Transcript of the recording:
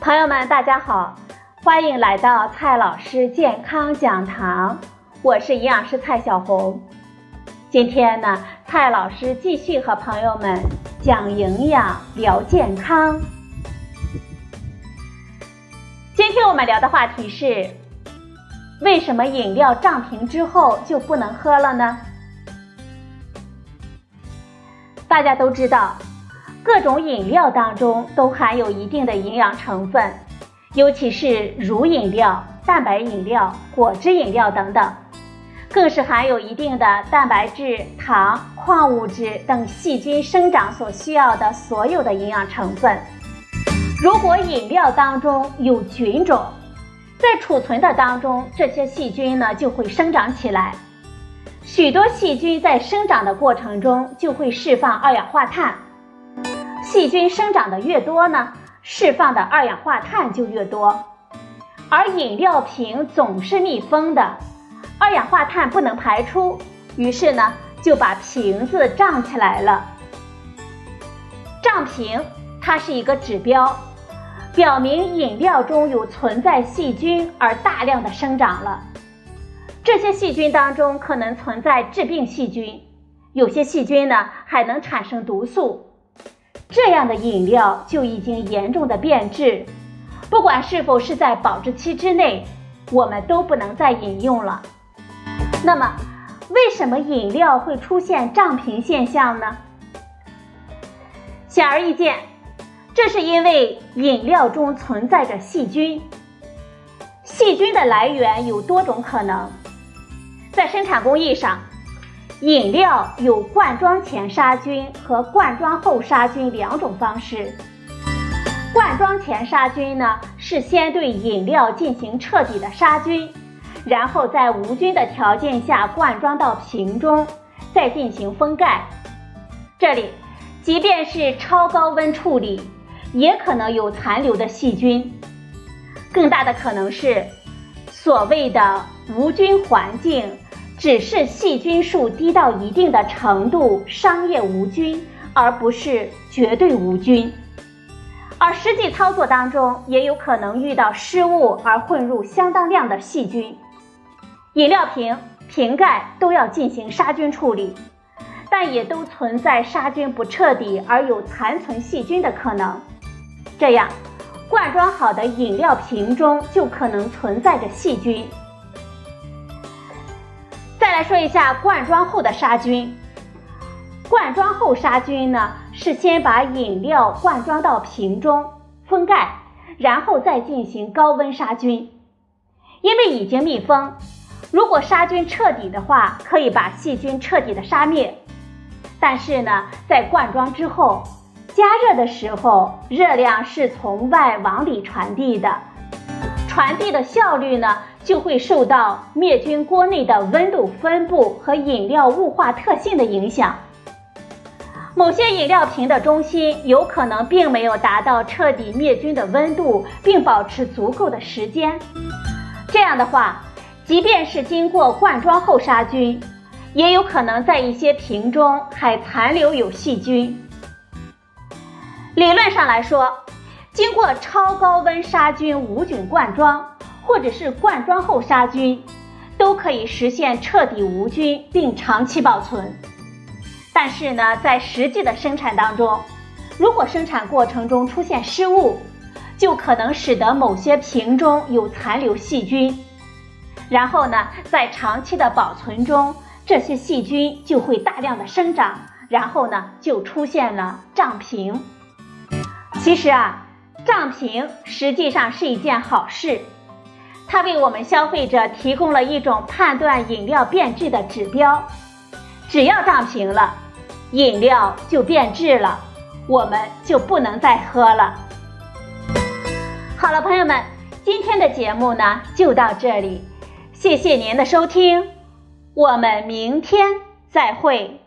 朋友们，大家好，欢迎来到蔡老师健康讲堂，我是营养师蔡小红。今天呢，蔡老师继续和朋友们讲营养、聊健康。今天我们聊的话题是：为什么饮料胀瓶之后就不能喝了呢？大家都知道。各种饮料当中都含有一定的营养成分，尤其是乳饮料、蛋白饮料、果汁饮料等等，更是含有一定的蛋白质、糖、矿物质等细菌生长所需要的所有的营养成分。如果饮料当中有菌种，在储存的当中，这些细菌呢就会生长起来。许多细菌在生长的过程中就会释放二氧化碳。细菌生长的越多呢，释放的二氧化碳就越多，而饮料瓶总是密封的，二氧化碳不能排出，于是呢就把瓶子胀起来了。胀瓶它是一个指标，表明饮料中有存在细菌而大量的生长了。这些细菌当中可能存在致病细菌，有些细菌呢还能产生毒素。这样的饮料就已经严重的变质，不管是否是在保质期之内，我们都不能再饮用了。那么，为什么饮料会出现胀瓶现象呢？显而易见，这是因为饮料中存在着细菌。细菌的来源有多种可能，在生产工艺上。饮料有灌装前杀菌和灌装后杀菌两种方式。灌装前杀菌呢，是先对饮料进行彻底的杀菌，然后在无菌的条件下灌装到瓶中，再进行封盖。这里，即便是超高温处理，也可能有残留的细菌。更大的可能是，所谓的无菌环境。只是细菌数低到一定的程度，商业无菌，而不是绝对无菌。而实际操作当中，也有可能遇到失误而混入相当量的细菌。饮料瓶瓶盖都要进行杀菌处理，但也都存在杀菌不彻底而有残存细菌的可能。这样，灌装好的饮料瓶中就可能存在着细菌。再来说一下灌装后的杀菌。灌装后杀菌呢，是先把饮料灌装到瓶中，封盖，然后再进行高温杀菌。因为已经密封，如果杀菌彻底的话，可以把细菌彻底的杀灭。但是呢，在灌装之后，加热的时候，热量是从外往里传递的，传递的效率呢？就会受到灭菌锅内的温度分布和饮料雾化特性的影响。某些饮料瓶的中心有可能并没有达到彻底灭菌的温度，并保持足够的时间。这样的话，即便是经过灌装后杀菌，也有可能在一些瓶中还残留有细菌。理论上来说，经过超高温杀菌无菌灌装。或者是灌装后杀菌，都可以实现彻底无菌并长期保存。但是呢，在实际的生产当中，如果生产过程中出现失误，就可能使得某些瓶中有残留细菌，然后呢，在长期的保存中，这些细菌就会大量的生长，然后呢，就出现了胀瓶。其实啊，胀瓶实际上是一件好事。它为我们消费者提供了一种判断饮料变质的指标，只要胀平了，饮料就变质了，我们就不能再喝了。好了，朋友们，今天的节目呢就到这里，谢谢您的收听，我们明天再会。